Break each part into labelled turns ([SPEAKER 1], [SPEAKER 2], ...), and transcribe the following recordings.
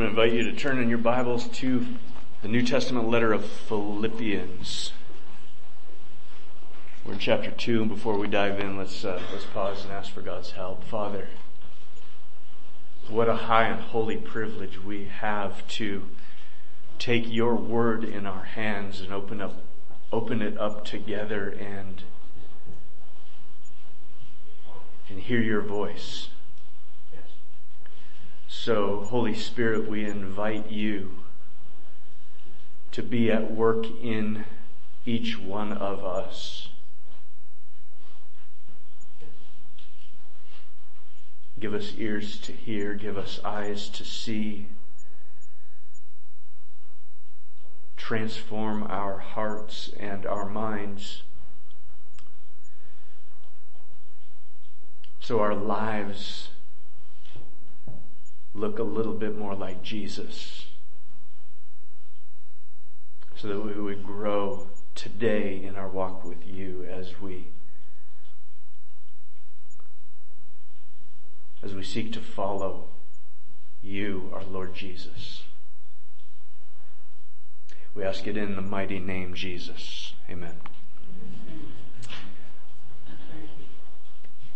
[SPEAKER 1] I'm going to invite you to turn in your Bibles to the New Testament letter of Philippians. We're in chapter 2, and before we dive in, let's, uh, let's pause and ask for God's help. Father, what a high and holy privilege we have to take your word in our hands and open up, open it up together and, and hear your voice. So, Holy Spirit, we invite you to be at work in each one of us. Give us ears to hear, give us eyes to see. Transform our hearts and our minds so our lives look a little bit more like Jesus. So that we would grow today in our walk with you as we as we seek to follow you, our Lord Jesus. We ask it in the mighty name Jesus. Amen.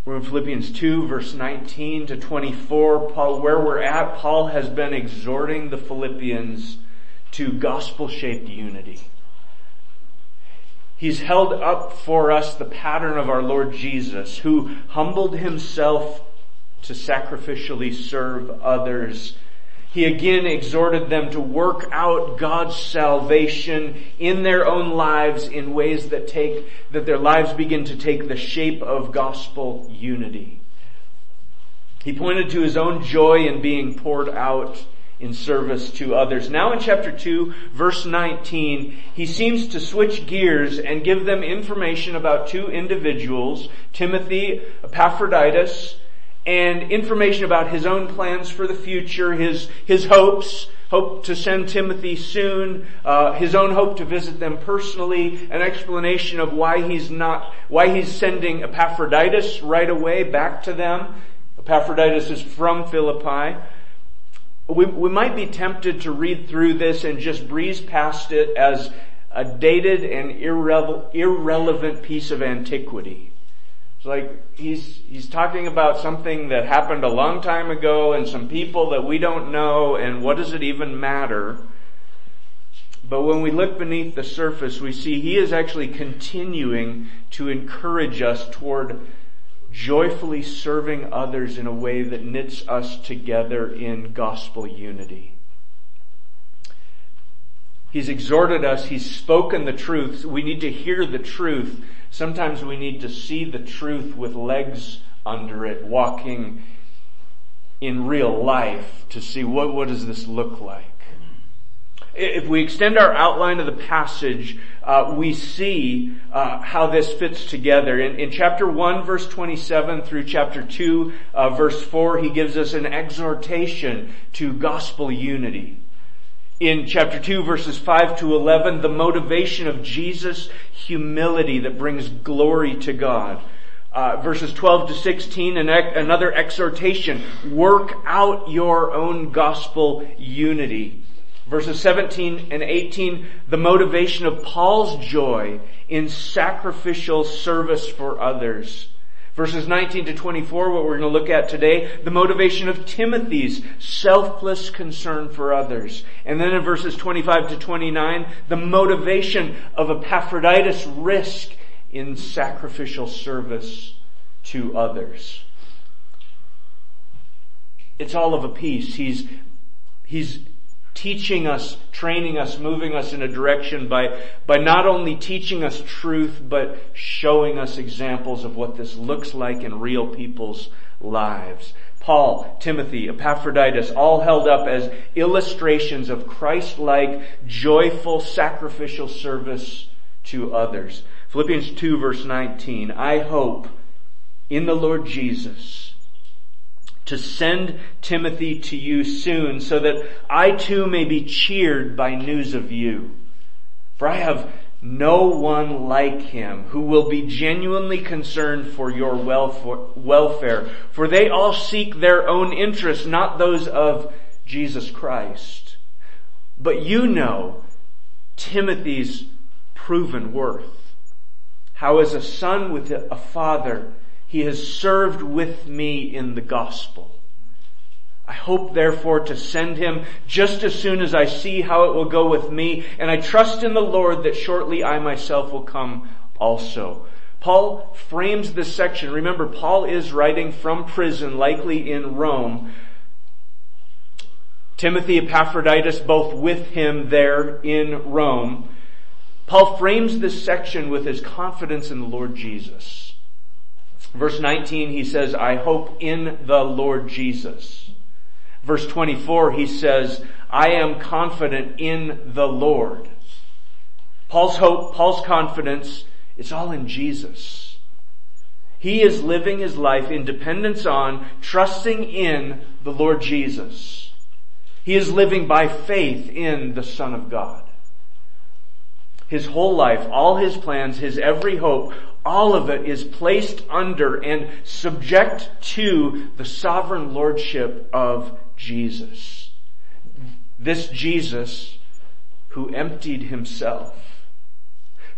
[SPEAKER 1] We're in Philippians 2 verse 19 to 24. Paul, where we're at, Paul has been exhorting the Philippians to gospel shaped unity. He's held up for us the pattern of our Lord Jesus, who humbled himself to sacrificially serve others he again exhorted them to work out God's salvation in their own lives in ways that take, that their lives begin to take the shape of gospel unity. He pointed to his own joy in being poured out in service to others. Now in chapter 2, verse 19, he seems to switch gears and give them information about two individuals, Timothy, Epaphroditus, and information about his own plans for the future, his, his hopes, hope to send Timothy soon, uh, his own hope to visit them personally, an explanation of why he's not, why he's sending Epaphroditus right away back to them. Epaphroditus is from Philippi. We, we might be tempted to read through this and just breeze past it as a dated and irre- irrelevant piece of antiquity. It's like he's, he's talking about something that happened a long time ago and some people that we don't know and what does it even matter? But when we look beneath the surface, we see he is actually continuing to encourage us toward joyfully serving others in a way that knits us together in gospel unity. He's exhorted us, he's spoken the truth. We need to hear the truth Sometimes we need to see the truth with legs under it, walking in real life to see what, what does this look like. If we extend our outline of the passage, uh, we see uh, how this fits together. In, in, chapter 1 verse 27 through chapter 2 uh, verse 4, he gives us an exhortation to gospel unity in chapter 2 verses 5 to 11, the motivation of Jesus' humility that brings glory to God. Uh, verses 12 to 16, an, another exhortation, work out your own gospel unity. Verses 17 and 18, the motivation of Paul's joy in sacrificial service for others. Verses 19 to 24, what we're going to look at today, the motivation of Timothy's selfless concern for others. And then in verses 25 to 29, the motivation of Epaphroditus' risk in sacrificial service to others. It's all of a piece. He's, he's teaching us, training us, moving us in a direction by, by not only teaching us truth, but showing us examples of what this looks like in real people's lives. Paul, Timothy, Epaphroditus, all held up as illustrations of Christ-like, joyful, sacrificial service to others. Philippians 2 verse 19, I hope in the Lord Jesus to send Timothy to you soon so that I too may be cheered by news of you. For I have no one like him who will be genuinely concerned for your welfare, for they all seek their own interests, not those of Jesus Christ. But you know Timothy's proven worth. How as a son with a father, he has served with me in the gospel. I hope therefore to send him just as soon as I see how it will go with me, and I trust in the Lord that shortly I myself will come also. Paul frames this section. Remember, Paul is writing from prison, likely in Rome. Timothy Epaphroditus both with him there in Rome. Paul frames this section with his confidence in the Lord Jesus. Verse 19, he says, I hope in the Lord Jesus. Verse 24, he says, I am confident in the Lord. Paul's hope, Paul's confidence, it's all in Jesus. He is living his life in dependence on, trusting in the Lord Jesus. He is living by faith in the Son of God. His whole life, all his plans, his every hope, all of it is placed under and subject to the sovereign lordship of Jesus. This Jesus who emptied himself,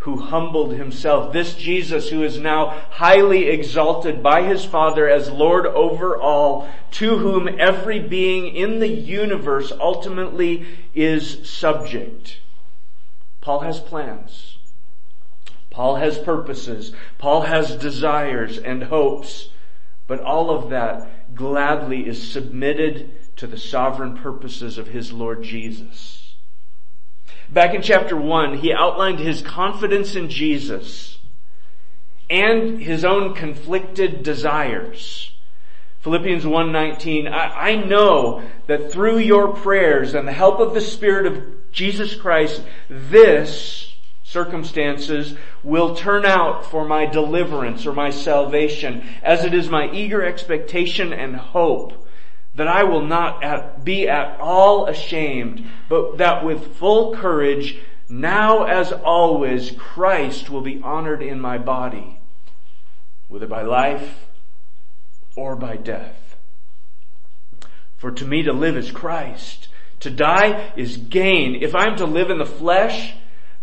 [SPEAKER 1] who humbled himself, this Jesus who is now highly exalted by his Father as Lord over all, to whom every being in the universe ultimately is subject. Paul has plans. Paul has purposes. Paul has desires and hopes. But all of that gladly is submitted to the sovereign purposes of his Lord Jesus. Back in chapter 1, he outlined his confidence in Jesus and his own conflicted desires. Philippians 1.19, I, I know that through your prayers and the help of the Spirit of Jesus Christ, this circumstances will turn out for my deliverance or my salvation, as it is my eager expectation and hope that I will not at, be at all ashamed, but that with full courage, now as always, Christ will be honored in my body, whether by life or by death. For to me to live is Christ. To die is gain. If I'm to live in the flesh,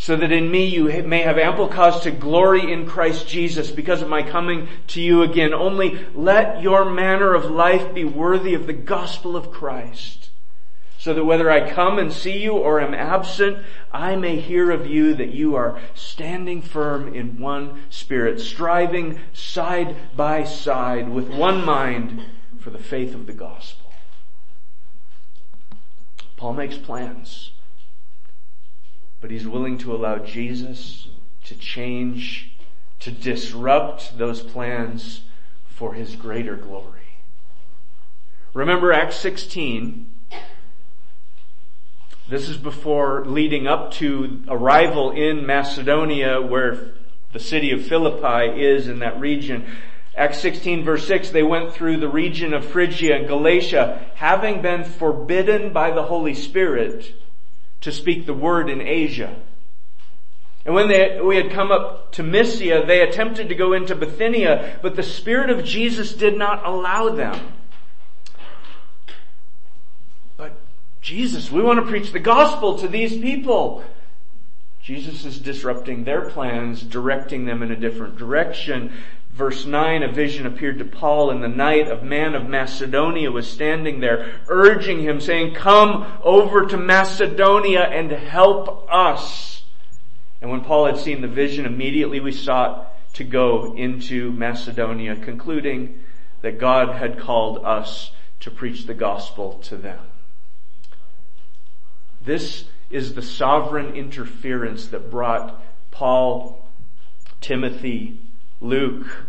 [SPEAKER 1] so that in me you may have ample cause to glory in Christ Jesus because of my coming to you again. Only let your manner of life be worthy of the gospel of Christ, so that whether I come and see you or am absent, I may hear of you that you are standing firm in one spirit, striving side by side with one mind for the faith of the gospel. Paul makes plans but he's willing to allow Jesus to change, to disrupt those plans for his greater glory. Remember Acts 16. This is before leading up to arrival in Macedonia where the city of Philippi is in that region. Acts 16 verse 6, they went through the region of Phrygia and Galatia, having been forbidden by the Holy Spirit to speak the word in Asia. And when they, we had come up to Mysia, they attempted to go into Bithynia, but the Spirit of Jesus did not allow them. But Jesus, we want to preach the gospel to these people. Jesus is disrupting their plans, directing them in a different direction. Verse 9, a vision appeared to Paul in the night. A man of Macedonia was standing there, urging him, saying, Come over to Macedonia and help us. And when Paul had seen the vision, immediately we sought to go into Macedonia, concluding that God had called us to preach the gospel to them. This is the sovereign interference that brought Paul, Timothy, Luke,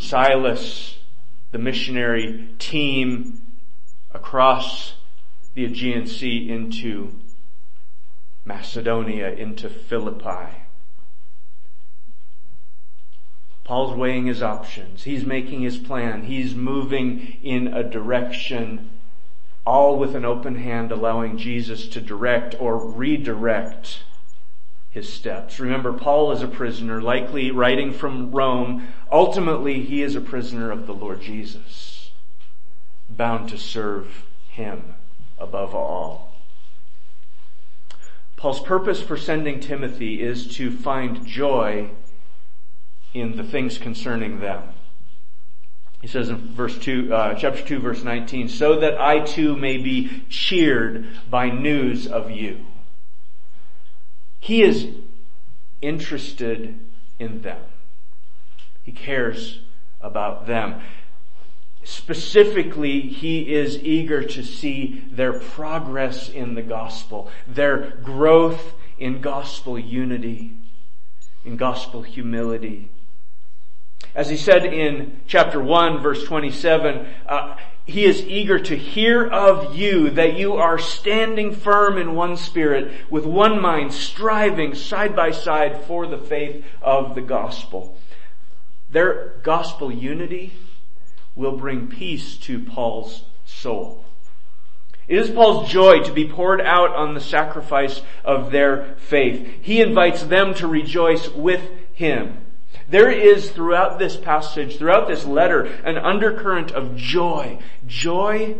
[SPEAKER 1] Silas, the missionary team across the Aegean Sea into Macedonia, into Philippi. Paul's weighing his options. He's making his plan. He's moving in a direction, all with an open hand, allowing Jesus to direct or redirect his steps. Remember, Paul is a prisoner, likely writing from Rome. Ultimately, he is a prisoner of the Lord Jesus, bound to serve him above all. Paul's purpose for sending Timothy is to find joy in the things concerning them. He says in verse 2, uh, chapter 2 verse 19, so that I too may be cheered by news of you. He is interested in them. He cares about them. Specifically, he is eager to see their progress in the gospel, their growth in gospel unity, in gospel humility. As he said in chapter 1 verse 27, uh, he is eager to hear of you that you are standing firm in one spirit, with one mind, striving side by side for the faith of the gospel. Their gospel unity will bring peace to Paul's soul. It is Paul's joy to be poured out on the sacrifice of their faith. He invites them to rejoice with him. There is throughout this passage, throughout this letter, an undercurrent of joy. Joy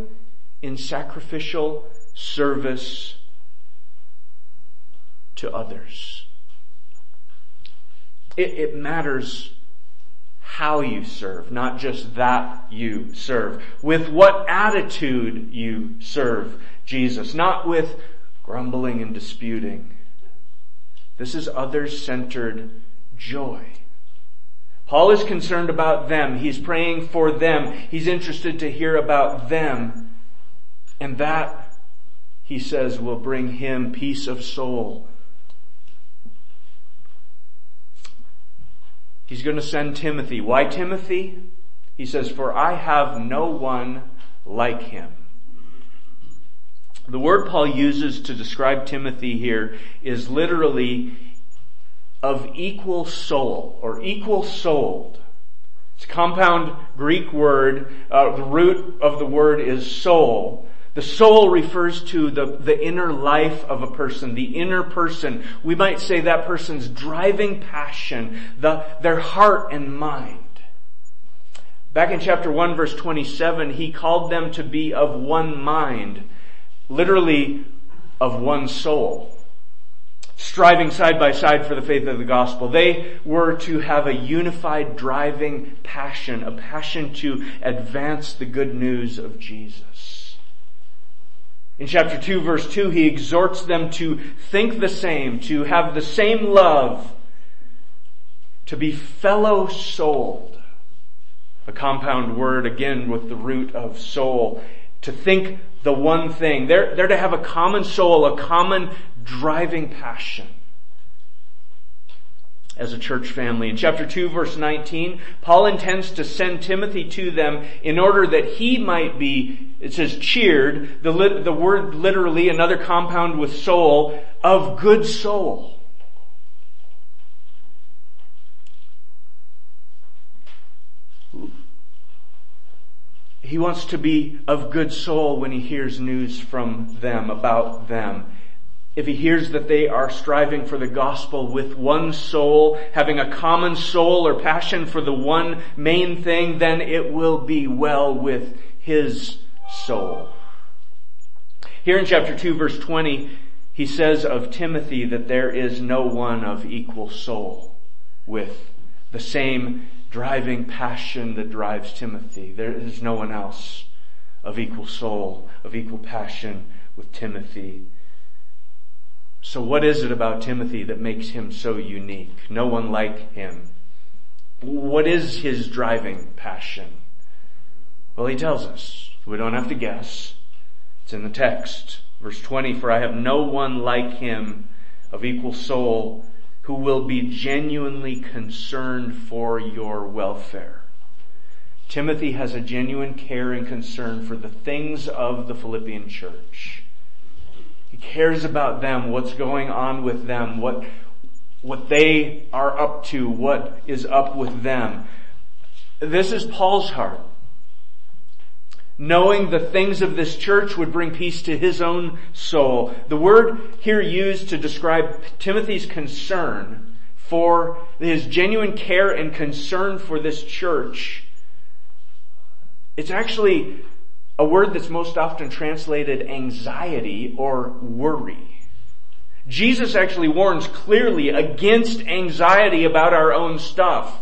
[SPEAKER 1] in sacrificial service to others. It, it matters how you serve, not just that you serve. With what attitude you serve Jesus, not with grumbling and disputing. This is others-centered joy. Paul is concerned about them. He's praying for them. He's interested to hear about them. And that, he says, will bring him peace of soul. He's going to send Timothy. Why Timothy? He says, for I have no one like him. The word Paul uses to describe Timothy here is literally of equal soul or equal souled. It's a compound Greek word. Uh, the root of the word is soul. The soul refers to the, the inner life of a person, the inner person. We might say that person's driving passion, the, their heart and mind. Back in chapter 1 verse 27, he called them to be of one mind, literally of one soul striving side by side for the faith of the gospel. They were to have a unified driving passion, a passion to advance the good news of Jesus. In chapter 2 verse 2, he exhorts them to think the same, to have the same love, to be fellow souled. A compound word again with the root of soul. To think the one thing. They're, they're to have a common soul, a common driving passion as a church family. In chapter 2 verse 19, Paul intends to send Timothy to them in order that he might be, it says cheered, the, the word literally, another compound with soul, of good soul. He wants to be of good soul when he hears news from them, about them. If he hears that they are striving for the gospel with one soul, having a common soul or passion for the one main thing, then it will be well with his soul. Here in chapter 2 verse 20, he says of Timothy that there is no one of equal soul with the same driving passion that drives Timothy. There is no one else of equal soul, of equal passion with Timothy. So what is it about Timothy that makes him so unique? No one like him. What is his driving passion? Well, he tells us. We don't have to guess. It's in the text. Verse 20, for I have no one like him of equal soul who will be genuinely concerned for your welfare. Timothy has a genuine care and concern for the things of the Philippian church. He cares about them, what's going on with them, what, what they are up to, what is up with them. This is Paul's heart. Knowing the things of this church would bring peace to his own soul. The word here used to describe Timothy's concern for his genuine care and concern for this church, it's actually a word that's most often translated anxiety or worry. Jesus actually warns clearly against anxiety about our own stuff.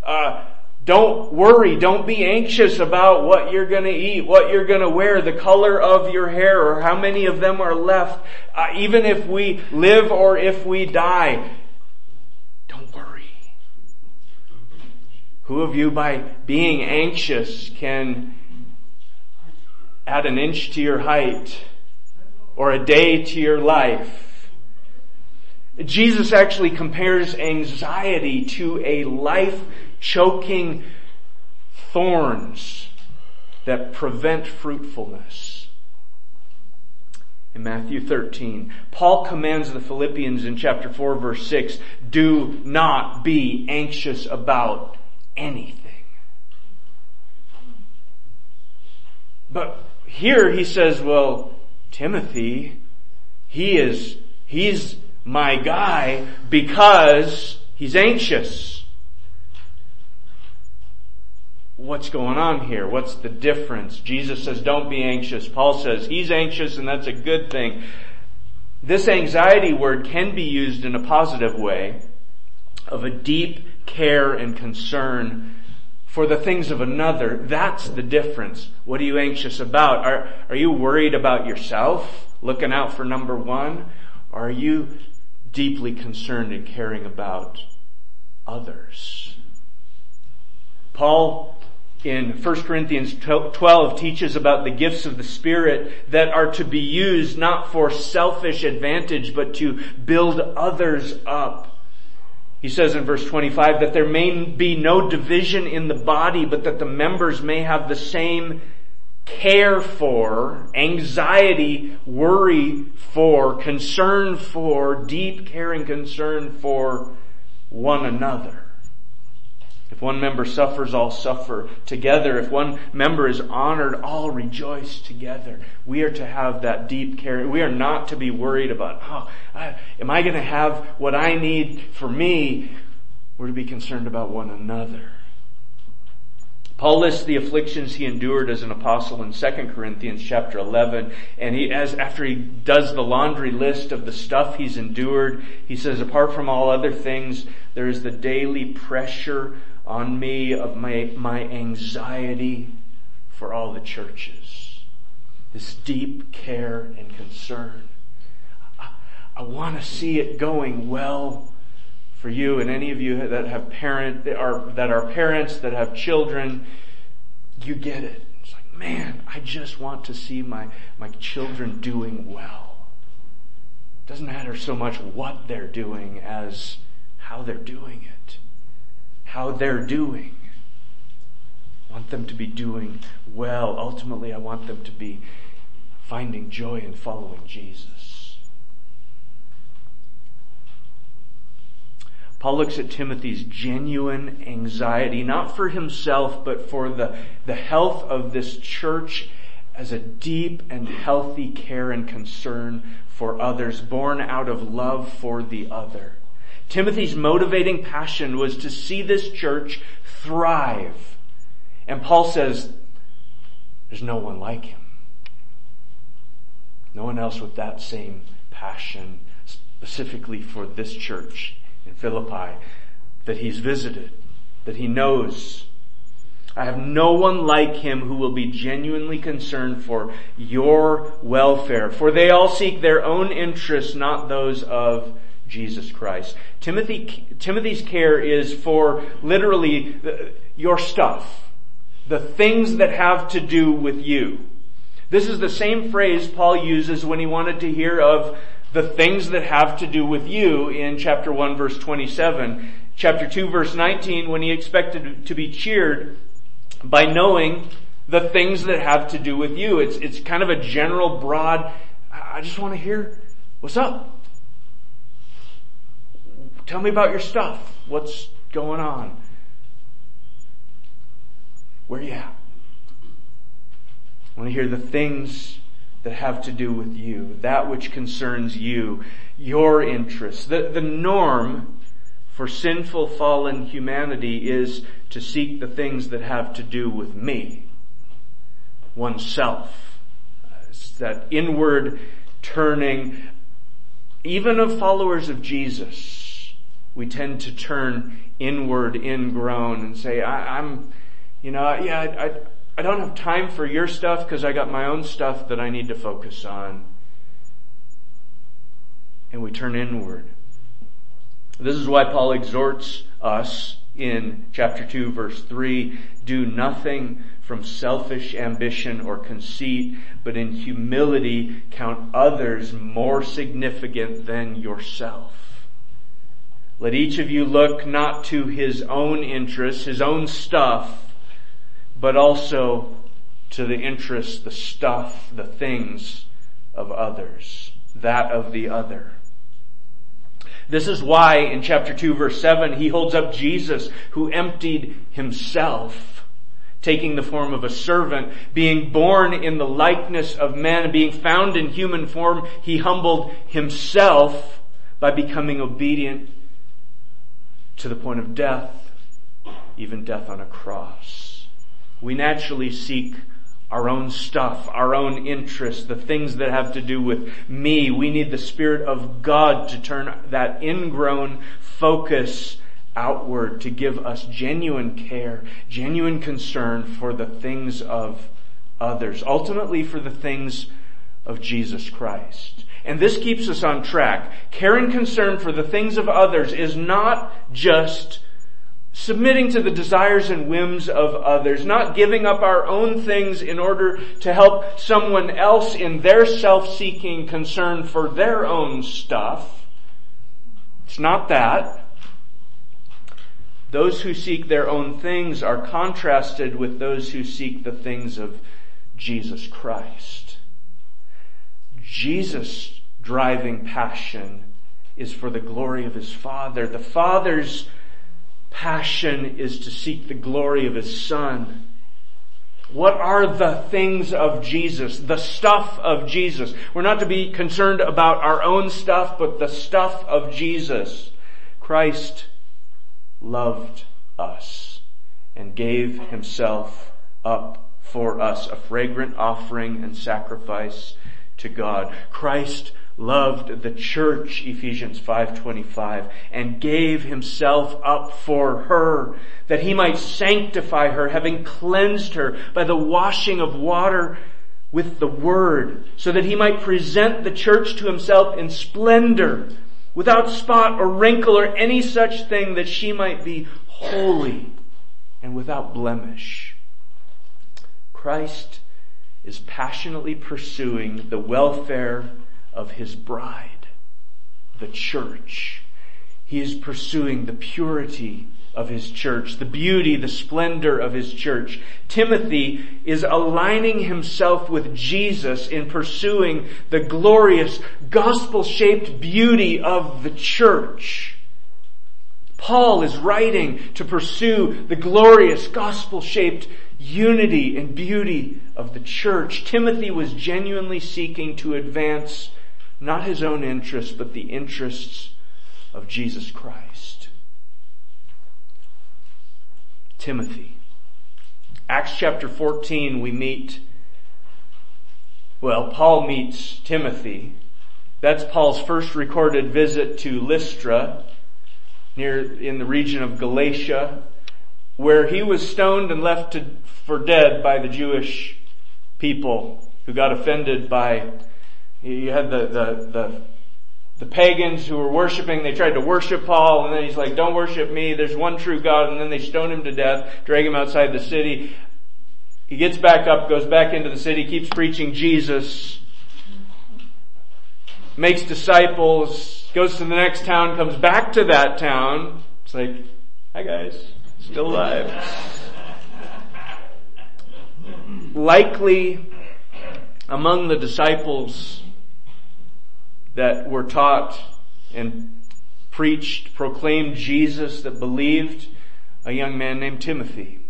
[SPEAKER 1] Uh, don't worry. Don't be anxious about what you're going to eat, what you're going to wear, the color of your hair, or how many of them are left. Uh, even if we live or if we die, don't worry. Who of you by being anxious can add an inch to your height or a day to your life? Jesus actually compares anxiety to a life choking thorns that prevent fruitfulness. In Matthew 13, Paul commands the Philippians in chapter 4 verse 6, do not be anxious about anything. But here he says, well, Timothy, he is, he's my guy because he's anxious. What's going on here? What's the difference? Jesus says, don't be anxious. Paul says, he's anxious and that's a good thing. This anxiety word can be used in a positive way of a deep care and concern for the things of another. That's the difference. What are you anxious about? Are, are you worried about yourself, looking out for number one? Are you deeply concerned and caring about others? Paul in 1 Corinthians 12 teaches about the gifts of the Spirit that are to be used not for selfish advantage, but to build others up. He says in verse 25 that there may be no division in the body, but that the members may have the same care for, anxiety, worry for, concern for, deep caring concern for one another. If one member suffers, all suffer together. If one member is honored, all rejoice together. We are to have that deep care. We are not to be worried about, oh, am I going to have what I need for me? We're to be concerned about one another. Paul lists the afflictions he endured as an apostle in 2 Corinthians chapter 11, and he, as, after he does the laundry list of the stuff he's endured, he says, apart from all other things, there is the daily pressure on me of my, my anxiety for all the churches. This deep care and concern. I, I want to see it going well for you and any of you that have parent that are that are parents that have children. You get it. It's like, man, I just want to see my, my children doing well. It doesn't matter so much what they're doing as how they're doing it how they're doing. I want them to be doing well. Ultimately, I want them to be finding joy in following Jesus. Paul looks at Timothy's genuine anxiety, not for himself, but for the, the health of this church as a deep and healthy care and concern for others, born out of love for the other. Timothy's motivating passion was to see this church thrive. And Paul says, there's no one like him. No one else with that same passion specifically for this church in Philippi that he's visited, that he knows. I have no one like him who will be genuinely concerned for your welfare, for they all seek their own interests, not those of Jesus Christ. Timothy, Timothy's care is for literally uh, your stuff. The things that have to do with you. This is the same phrase Paul uses when he wanted to hear of the things that have to do with you in chapter 1 verse 27. Chapter 2 verse 19 when he expected to be cheered by knowing the things that have to do with you. It's, it's kind of a general broad I just want to hear what's up. Tell me about your stuff. What's going on? Where you at? I want to hear the things that have to do with you, that which concerns you, your interests. The, the norm for sinful fallen humanity is to seek the things that have to do with me, oneself. It's that inward turning, even of followers of Jesus, we tend to turn inward, ingrown, and say, I, am you know, yeah, I, I, I don't have time for your stuff because I got my own stuff that I need to focus on. And we turn inward. This is why Paul exhorts us in chapter 2 verse 3, do nothing from selfish ambition or conceit, but in humility count others more significant than yourself. Let each of you look not to his own interests, his own stuff, but also to the interests, the stuff, the things of others, that of the other. This is why in chapter 2 verse 7 he holds up Jesus who emptied himself, taking the form of a servant, being born in the likeness of men, being found in human form, he humbled himself by becoming obedient to the point of death, even death on a cross. We naturally seek our own stuff, our own interests, the things that have to do with me. We need the Spirit of God to turn that ingrown focus outward to give us genuine care, genuine concern for the things of others, ultimately for the things of Jesus Christ. And this keeps us on track. Care and concern for the things of others is not just submitting to the desires and whims of others, not giving up our own things in order to help someone else in their self-seeking concern for their own stuff. It's not that. Those who seek their own things are contrasted with those who seek the things of Jesus Christ. Jesus' driving passion is for the glory of his Father. The Father's passion is to seek the glory of His Son. What are the things of Jesus? The stuff of Jesus. We're not to be concerned about our own stuff, but the stuff of Jesus. Christ loved us and gave himself up for us, a fragrant offering and sacrifice to God. Christ loved the church, Ephesians 5.25, and gave himself up for her, that he might sanctify her, having cleansed her by the washing of water with the word, so that he might present the church to himself in splendor, without spot or wrinkle or any such thing, that she might be holy and without blemish. Christ is passionately pursuing the welfare of his bride, the church. He is pursuing the purity of his church, the beauty, the splendor of his church. Timothy is aligning himself with Jesus in pursuing the glorious gospel-shaped beauty of the church. Paul is writing to pursue the glorious gospel-shaped unity and beauty of the church. Timothy was genuinely seeking to advance not his own interests, but the interests of Jesus Christ. Timothy. Acts chapter 14, we meet, well, Paul meets Timothy. That's Paul's first recorded visit to Lystra, near, in the region of Galatia, where he was stoned and left to, for dead by the Jewish people who got offended by you had the, the, the, the pagans who were worshiping, they tried to worship Paul, and then he's like, don't worship me, there's one true God, and then they stone him to death, drag him outside the city. He gets back up, goes back into the city, keeps preaching Jesus, makes disciples, goes to the next town, comes back to that town. It's like, hi guys, still alive. Likely among the disciples that were taught and preached, proclaimed Jesus, that believed, a young man named Timothy.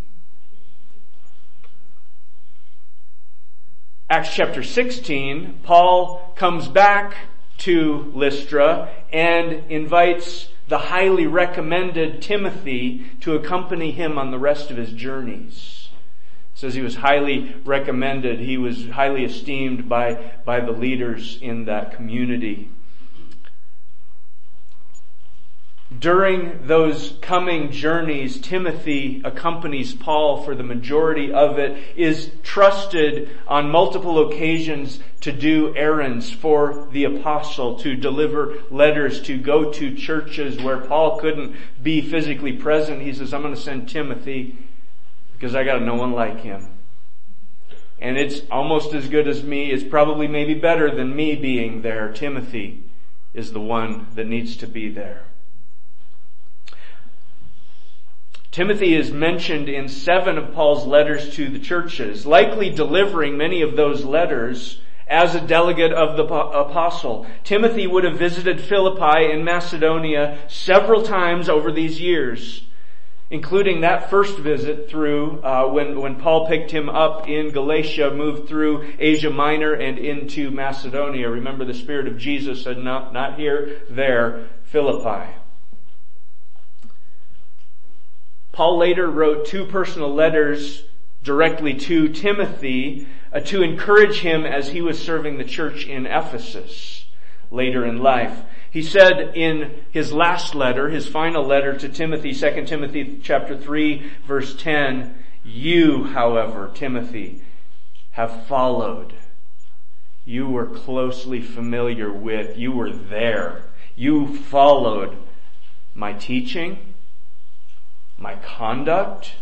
[SPEAKER 1] Acts chapter 16, Paul comes back to Lystra and invites the highly recommended Timothy to accompany him on the rest of his journeys. Says he was highly recommended. He was highly esteemed by, by the leaders in that community. During those coming journeys, Timothy accompanies Paul for the majority of it, is trusted on multiple occasions to do errands for the apostle, to deliver letters, to go to churches where Paul couldn't be physically present. He says, I'm going to send Timothy because I got no one like him. And it's almost as good as me. It's probably maybe better than me being there. Timothy is the one that needs to be there. Timothy is mentioned in seven of Paul's letters to the churches, likely delivering many of those letters as a delegate of the apostle. Timothy would have visited Philippi in Macedonia several times over these years, including that first visit through uh, when when Paul picked him up in Galatia, moved through Asia Minor and into Macedonia. Remember, the Spirit of Jesus said, "Not not here, there, Philippi." Paul later wrote two personal letters directly to Timothy uh, to encourage him as he was serving the church in Ephesus later in life. He said in his last letter, his final letter to Timothy, 2 Timothy chapter 3 verse 10, you, however, Timothy, have followed. You were closely familiar with, you were there. You followed my teaching, my conduct,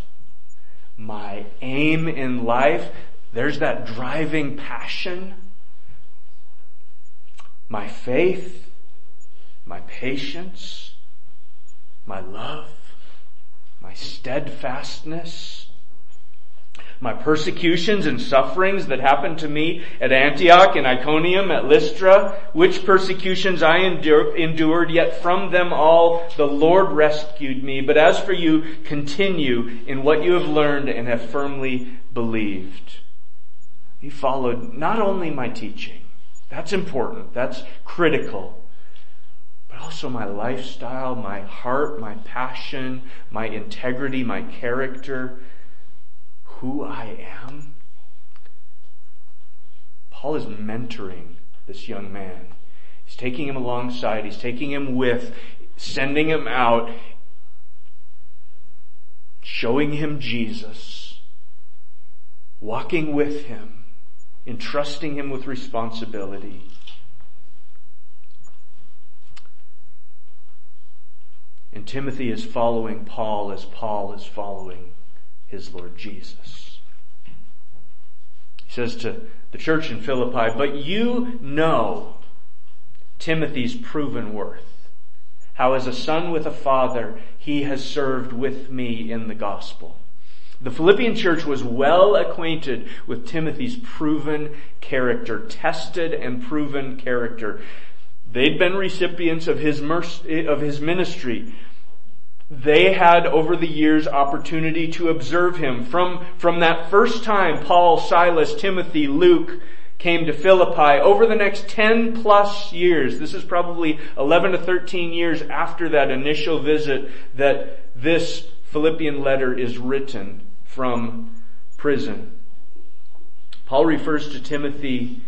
[SPEAKER 1] my aim in life. There's that driving passion. My faith, my patience, my love, my steadfastness, my persecutions and sufferings that happened to me at Antioch and Iconium, at Lystra, which persecutions I endured, yet from them all the Lord rescued me. But as for you, continue in what you have learned and have firmly believed. He followed not only my teaching, that's important, that's critical, but also my lifestyle, my heart, my passion, my integrity, my character, who I am? Paul is mentoring this young man. He's taking him alongside, he's taking him with, sending him out, showing him Jesus, walking with him, entrusting him with responsibility. And Timothy is following Paul as Paul is following his Lord Jesus. He says to the church in Philippi, but you know Timothy's proven worth. How as a son with a father, he has served with me in the gospel. The Philippian church was well acquainted with Timothy's proven character, tested and proven character. They'd been recipients of his, mercy, of his ministry they had over the years opportunity to observe him. From, from that first time Paul, Silas, Timothy, Luke came to Philippi, over the next 10 plus years, this is probably 11 to 13 years after that initial visit that this Philippian letter is written from prison. Paul refers to Timothy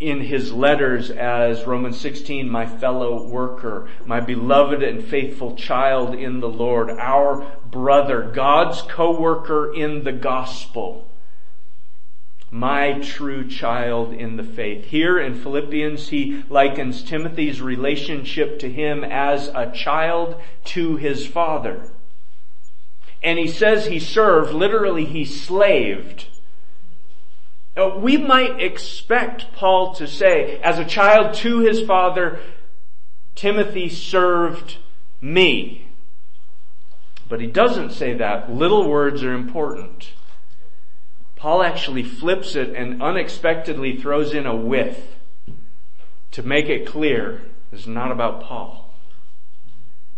[SPEAKER 1] in his letters as Romans 16, my fellow worker, my beloved and faithful child in the Lord, our brother, God's co-worker in the gospel, my true child in the faith. Here in Philippians, he likens Timothy's relationship to him as a child to his father. And he says he served, literally he slaved Uh, we might expect Paul to say, as a child to his father, Timothy served me. But he doesn't say that. Little words are important. Paul actually flips it and unexpectedly throws in a with. to make it clear, is not about Paul.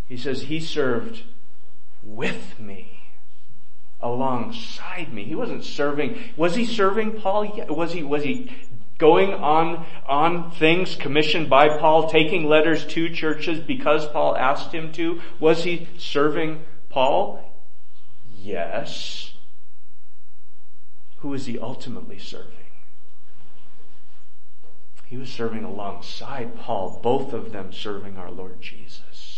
[SPEAKER 1] He says he served with me, alongside me. He wasn't serving, was he serving Paul? Was he, was he going on, on things commissioned by Paul, taking letters to churches because Paul asked him to? Was he serving Paul? Yes. Who is he ultimately serving? He was serving alongside Paul, both of them serving our Lord Jesus.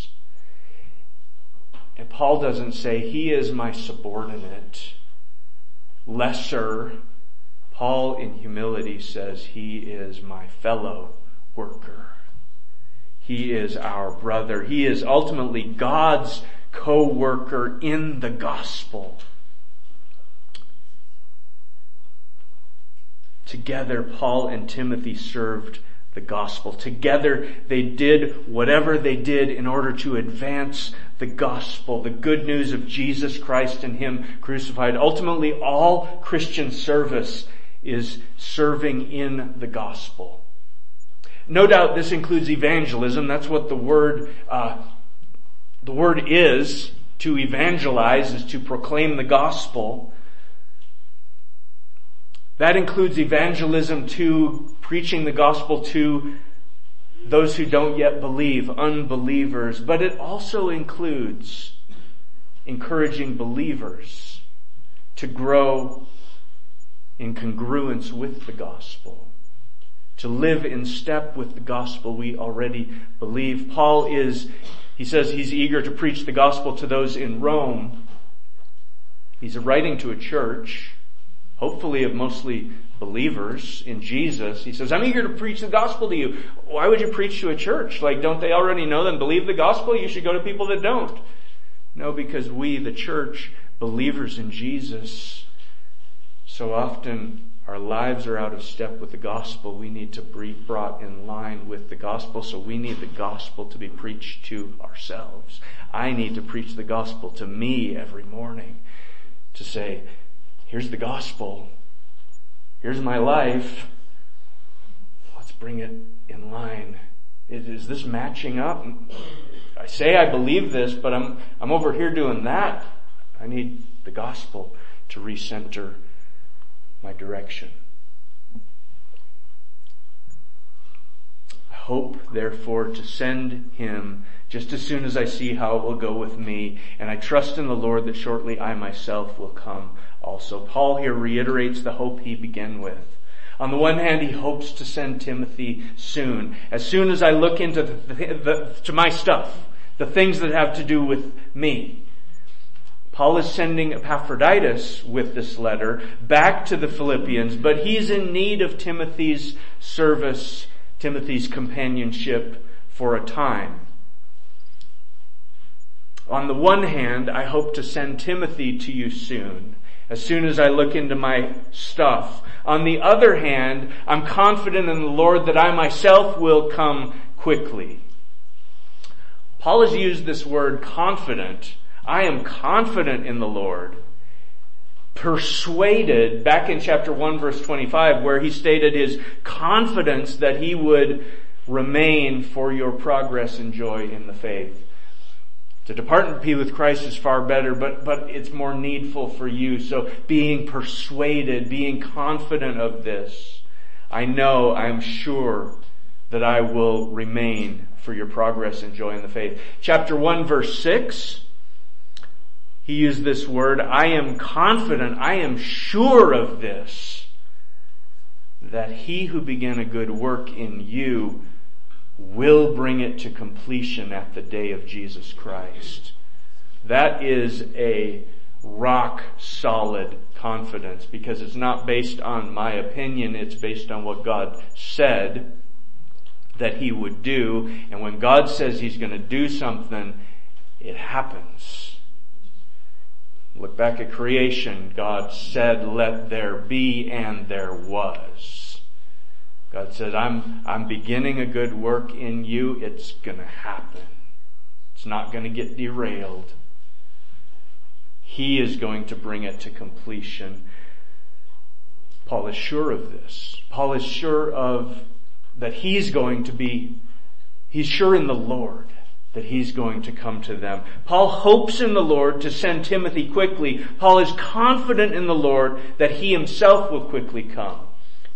[SPEAKER 1] And Paul doesn't say, he is my subordinate, lesser. Paul in humility says, he is my fellow worker. He is our brother. He is ultimately God's co-worker in the gospel. Together, Paul and Timothy served the gospel. Together, they did whatever they did in order to advance the gospel, the good news of Jesus Christ and Him crucified. Ultimately, all Christian service is serving in the gospel. No doubt this includes evangelism. That's what the word, uh, the word is to evangelize, is to proclaim the gospel. That includes evangelism to preaching the gospel to those who don't yet believe, unbelievers, but it also includes encouraging believers to grow in congruence with the gospel, to live in step with the gospel we already believe. Paul is, he says he's eager to preach the gospel to those in Rome. He's writing to a church hopefully of mostly believers in Jesus. He says, I'm eager to preach the gospel to you. Why would you preach to a church? Like, don't they already know them? believe the gospel? You should go to people that don't. No, because we, the church, believers in Jesus, so often our lives are out of step with the gospel. We need to be brought in line with the gospel, so we need the gospel to be preached to ourselves. I need to preach the gospel to me every morning to say, Here's the gospel. Here's my life. Let's bring it in line. Is, is this matching up? I say I believe this, but I'm, I'm over here doing that. I need the gospel to recenter my direction. I hope, therefore, to send him just as soon as I see how it will go with me, and I trust in the Lord that shortly I myself will come also. Paul here reiterates the hope he began with. On the one hand, he hopes to send Timothy soon. As soon as I look into the, the, to my stuff, the things that have to do with me. Paul is sending Epaphroditus with this letter back to the Philippians, but he's in need of Timothy's service, Timothy's companionship for a time. On the one hand, I hope to send Timothy to you soon as soon as I look into my stuff. On the other hand, I'm confident in the Lord that I myself will come quickly. Paul has used this word confident. I am confident in the Lord. Persuaded, back in chapter 1 verse 25, where he stated his confidence that he would remain for your progress and joy in the faith. To depart and be with Christ is far better, but, but it's more needful for you. So being persuaded, being confident of this, I know, I'm sure that I will remain for your progress and joy in the faith. Chapter 1 verse 6, he used this word, I am confident, I am sure of this, that he who began a good work in you will bring it to completion at the day of Jesus Christ. That is a rock solid confidence because it's not based on my opinion, it's based on what God said that He would do. And when God says He's going to do something, it happens. Look back at creation. God said, let there be, and there was. God said, I'm, I'm beginning a good work in you. It's going to happen. It's not going to get derailed. He is going to bring it to completion. Paul is sure of this. Paul is sure of that he's going to be, he's sure in the Lord that he's going to come to them. Paul hopes in the Lord to send Timothy quickly. Paul is confident in the Lord that he himself will quickly come.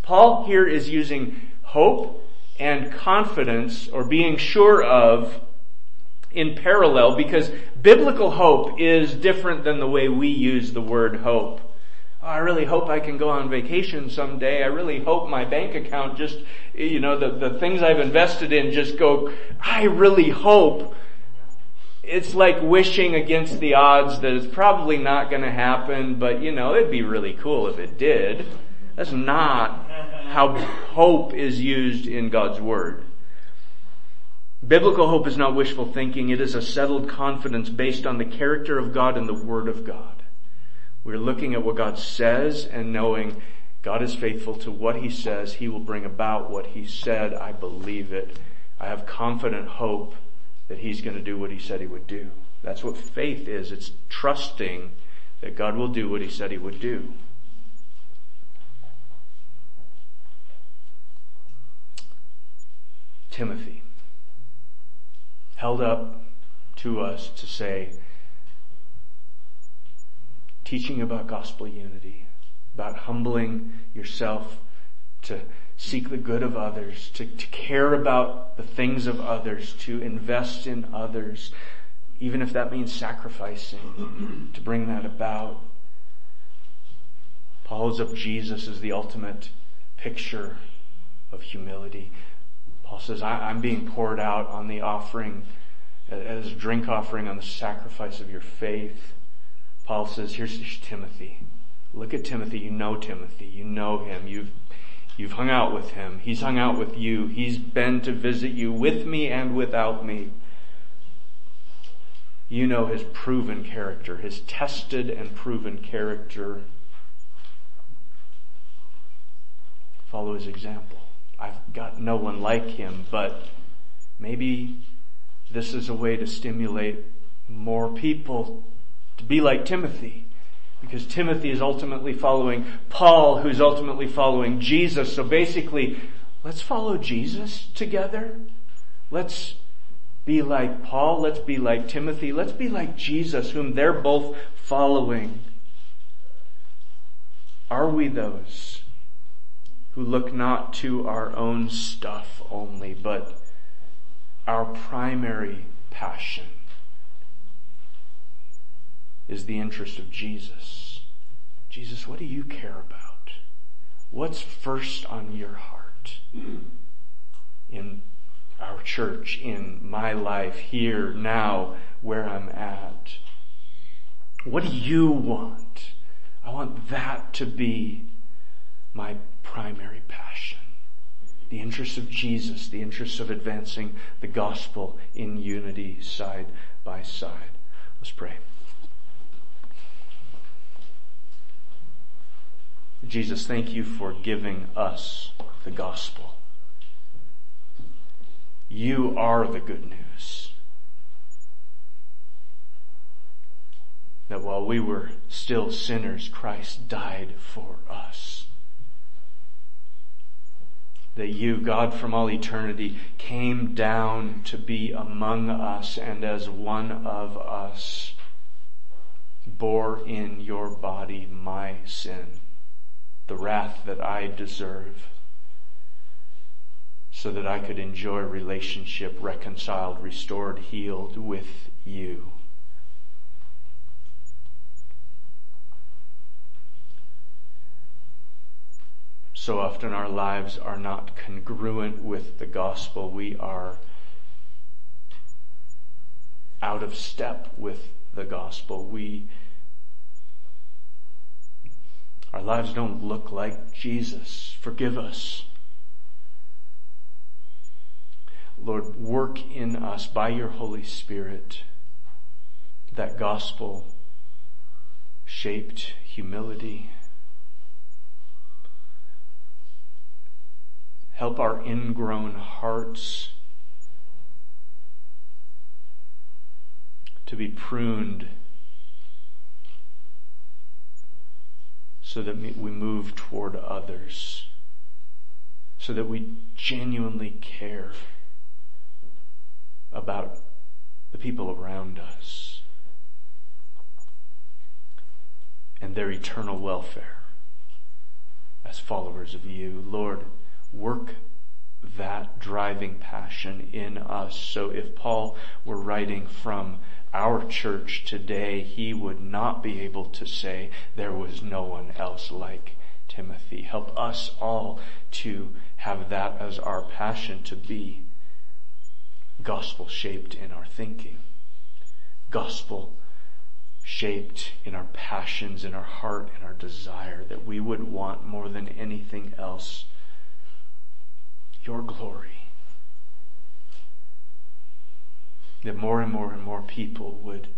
[SPEAKER 1] Paul here is using hope and confidence or being sure of in parallel because biblical hope is different than the way we use the word hope. Oh, I really hope I can go on vacation someday. I really hope my bank account just, you know, the, the things I've invested in just go, I really hope. It's like wishing against the odds that it's probably not going to happen, but you know, it'd be really cool if it did. That's not how hope is used in God's Word. Biblical hope is not wishful thinking. It is a settled confidence based on the character of God and the Word of God. We're looking at what God says and knowing God is faithful to what He says. He will bring about what He said. I believe it. I have confident hope that He's going to do what He said He would do. That's what faith is. It's trusting that God will do what He said He would do. Timothy held up to us to say, teaching about gospel unity, about humbling yourself to seek the good of others, to, to care about the things of others, to invest in others, even if that means sacrificing to bring that about. Paul Paul's of Jesus as the ultimate picture of humility. Paul says, I, am being poured out on the offering, as drink offering on the sacrifice of your faith. Paul says, here's Timothy. Look at Timothy. You know Timothy. You know him. You've, you've hung out with him. He's hung out with you. He's been to visit you with me and without me. You know his proven character, his tested and proven character. Follow his example. I've got no one like him, but maybe this is a way to stimulate more people to be like Timothy. Because Timothy is ultimately following Paul, who's ultimately following Jesus. So basically, let's follow Jesus together. Let's be like Paul. Let's be like Timothy. Let's be like Jesus, whom they're both following. Are we those? who look not to our own stuff only, but our primary passion is the interest of Jesus. Jesus, what do you care about? What's first on your heart in our church, in my life, here, now, where I'm at? What do you want? I want that to be my primary passion. The interests of Jesus, the interests of advancing the gospel in unity side by side. Let's pray. Jesus, thank you for giving us the gospel. You are the good news. That while we were still sinners, Christ died for us that you, God from all eternity, came down to be among us and as one of us bore in your body my sin, the wrath that I deserve, so that I could enjoy relationship reconciled, restored, healed with you. So often our lives are not congruent with the gospel. We are out of step with the gospel. We, our lives don't look like Jesus. Forgive us. Lord, work in us by your Holy Spirit that gospel shaped humility Help our ingrown hearts to be pruned so that we move toward others so that we genuinely care about the people around us and their eternal welfare as followers of you. Lord, work that driving passion in us. So if Paul were writing from our church today, he would not be able to say there was no one else like Timothy. Help us all to have that as our passion to be gospel shaped in our thinking, gospel shaped in our passions, in our heart, in our desire, that we would want more than anything else your glory. That more and more and more people would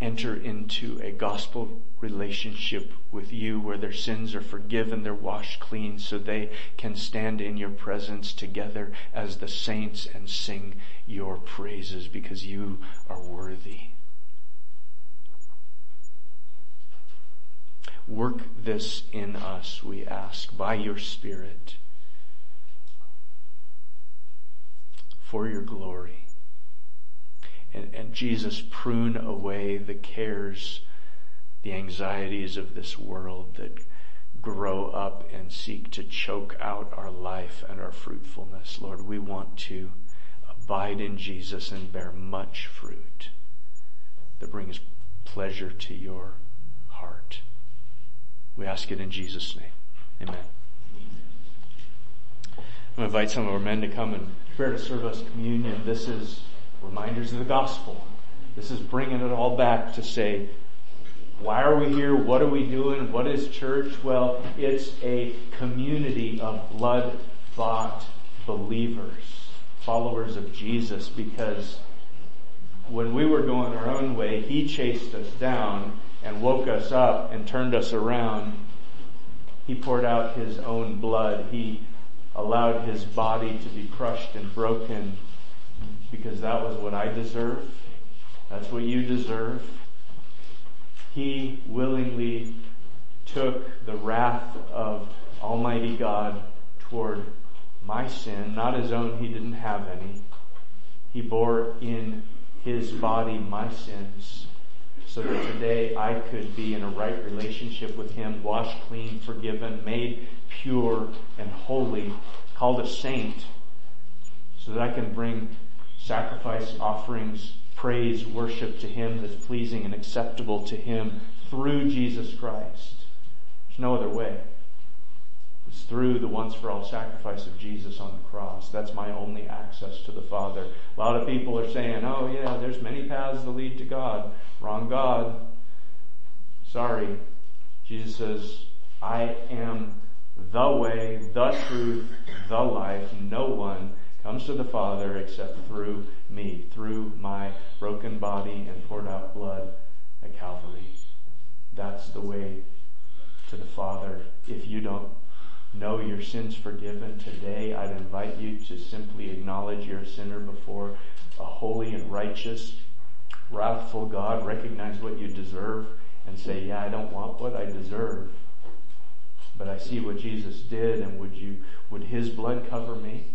[SPEAKER 1] enter into a gospel relationship with you where their sins are forgiven, they're washed clean so they can stand in your presence together as the saints and sing your praises because you are worthy. Work this in us, we ask, by your Spirit for your glory and, and Jesus prune away the cares, the anxieties of this world that grow up and seek to choke out our life and our fruitfulness. Lord, we want to abide in Jesus and bear much fruit that brings pleasure to your heart. We ask it in Jesus' name. Amen. I'm going to invite some of our men to come and prepare to serve us communion. This is reminders of the gospel. This is bringing it all back to say, why are we here? What are we doing? What is church? Well, it's a community of blood bought believers, followers of Jesus, because when we were going our own way, He chased us down and woke us up and turned us around. He poured out His own blood. He allowed His body to be crushed and broken because that was what I deserve. That's what you deserve. He willingly took the wrath of Almighty God toward my sin, not his own, he didn't have any. He bore in his body my sins so that today I could be in a right relationship with him, washed clean, forgiven, made pure and holy, called a saint, so that I can bring sacrifice, offerings, praise, worship to Him that's pleasing and acceptable to Him through Jesus Christ. There's no other way. It's through the once for all sacrifice of Jesus on the cross. That's my only access to the Father. A lot of people are saying, oh yeah, there's many paths that lead to God. Wrong God. Sorry. Jesus says, I am the way, the truth, the life. No one comes to the Father except through me, through my broken body and poured out blood at Calvary. That's the way to the Father. If you don't know your sins forgiven today, I'd invite you to simply acknowledge you're a sinner before a holy and righteous, wrathful God. Recognize what you deserve and say, yeah, I don't want what I deserve. But I see what Jesus did and would you, would His blood cover me?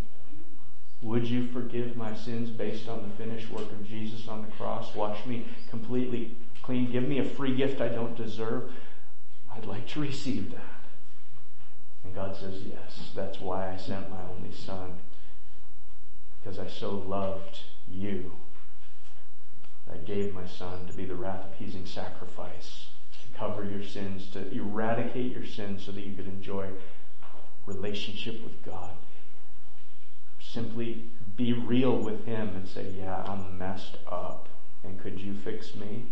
[SPEAKER 1] Would you forgive my sins based on the finished work of Jesus on the cross? Wash me completely clean. Give me a free gift I don't deserve. I'd like to receive that. And God says, yes, that's why I sent my only son. Because I so loved you. I gave my son to be the wrath appeasing sacrifice, to cover your sins, to eradicate your sins so that you could enjoy relationship with God simply be real with Him and say, yeah, I'm messed up. And could you fix me?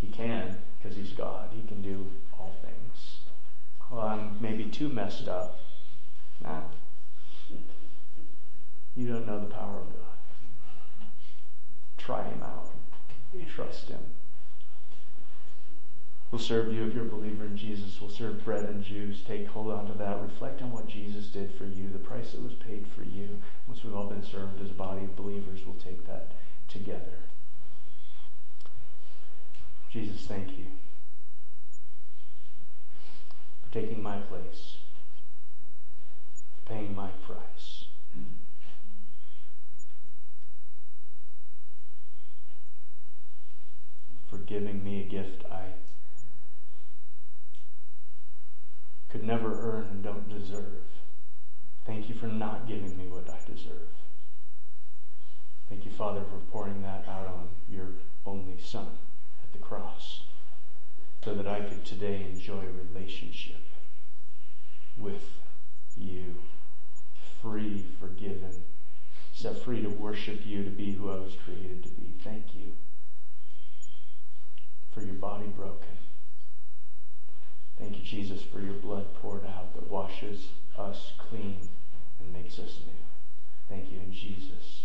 [SPEAKER 1] He can, because He's God. He can do all things. Well, I'm maybe too messed up. Nah. You don't know the power of God. Try Him out. Trust Him. We'll serve you if you're a believer in Jesus. We'll serve bread and juice. Take hold on to that. Reflect on what Jesus did for you, the price that was paid for you. Once we've all been served as a body of believers, we'll take that together. Jesus, thank you for taking my place, for paying my price. For giving me a gift I could never earn and don't deserve. Thank you for not giving me what I deserve. Thank you, Father, for pouring that out on your only Son at the cross so that I could today enjoy a relationship with you, free, forgiven, set free to worship you, to be who I was created to be. Thank you for your body broken. Thank you, Jesus, for your blood poured out that washes us clean and makes us new. Thank you in Jesus'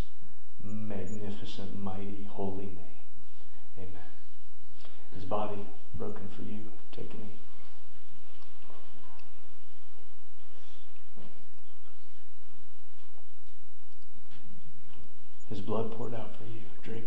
[SPEAKER 1] magnificent, mighty, holy name. Amen. His body broken for you. Take knee. His blood poured out for you. Drink.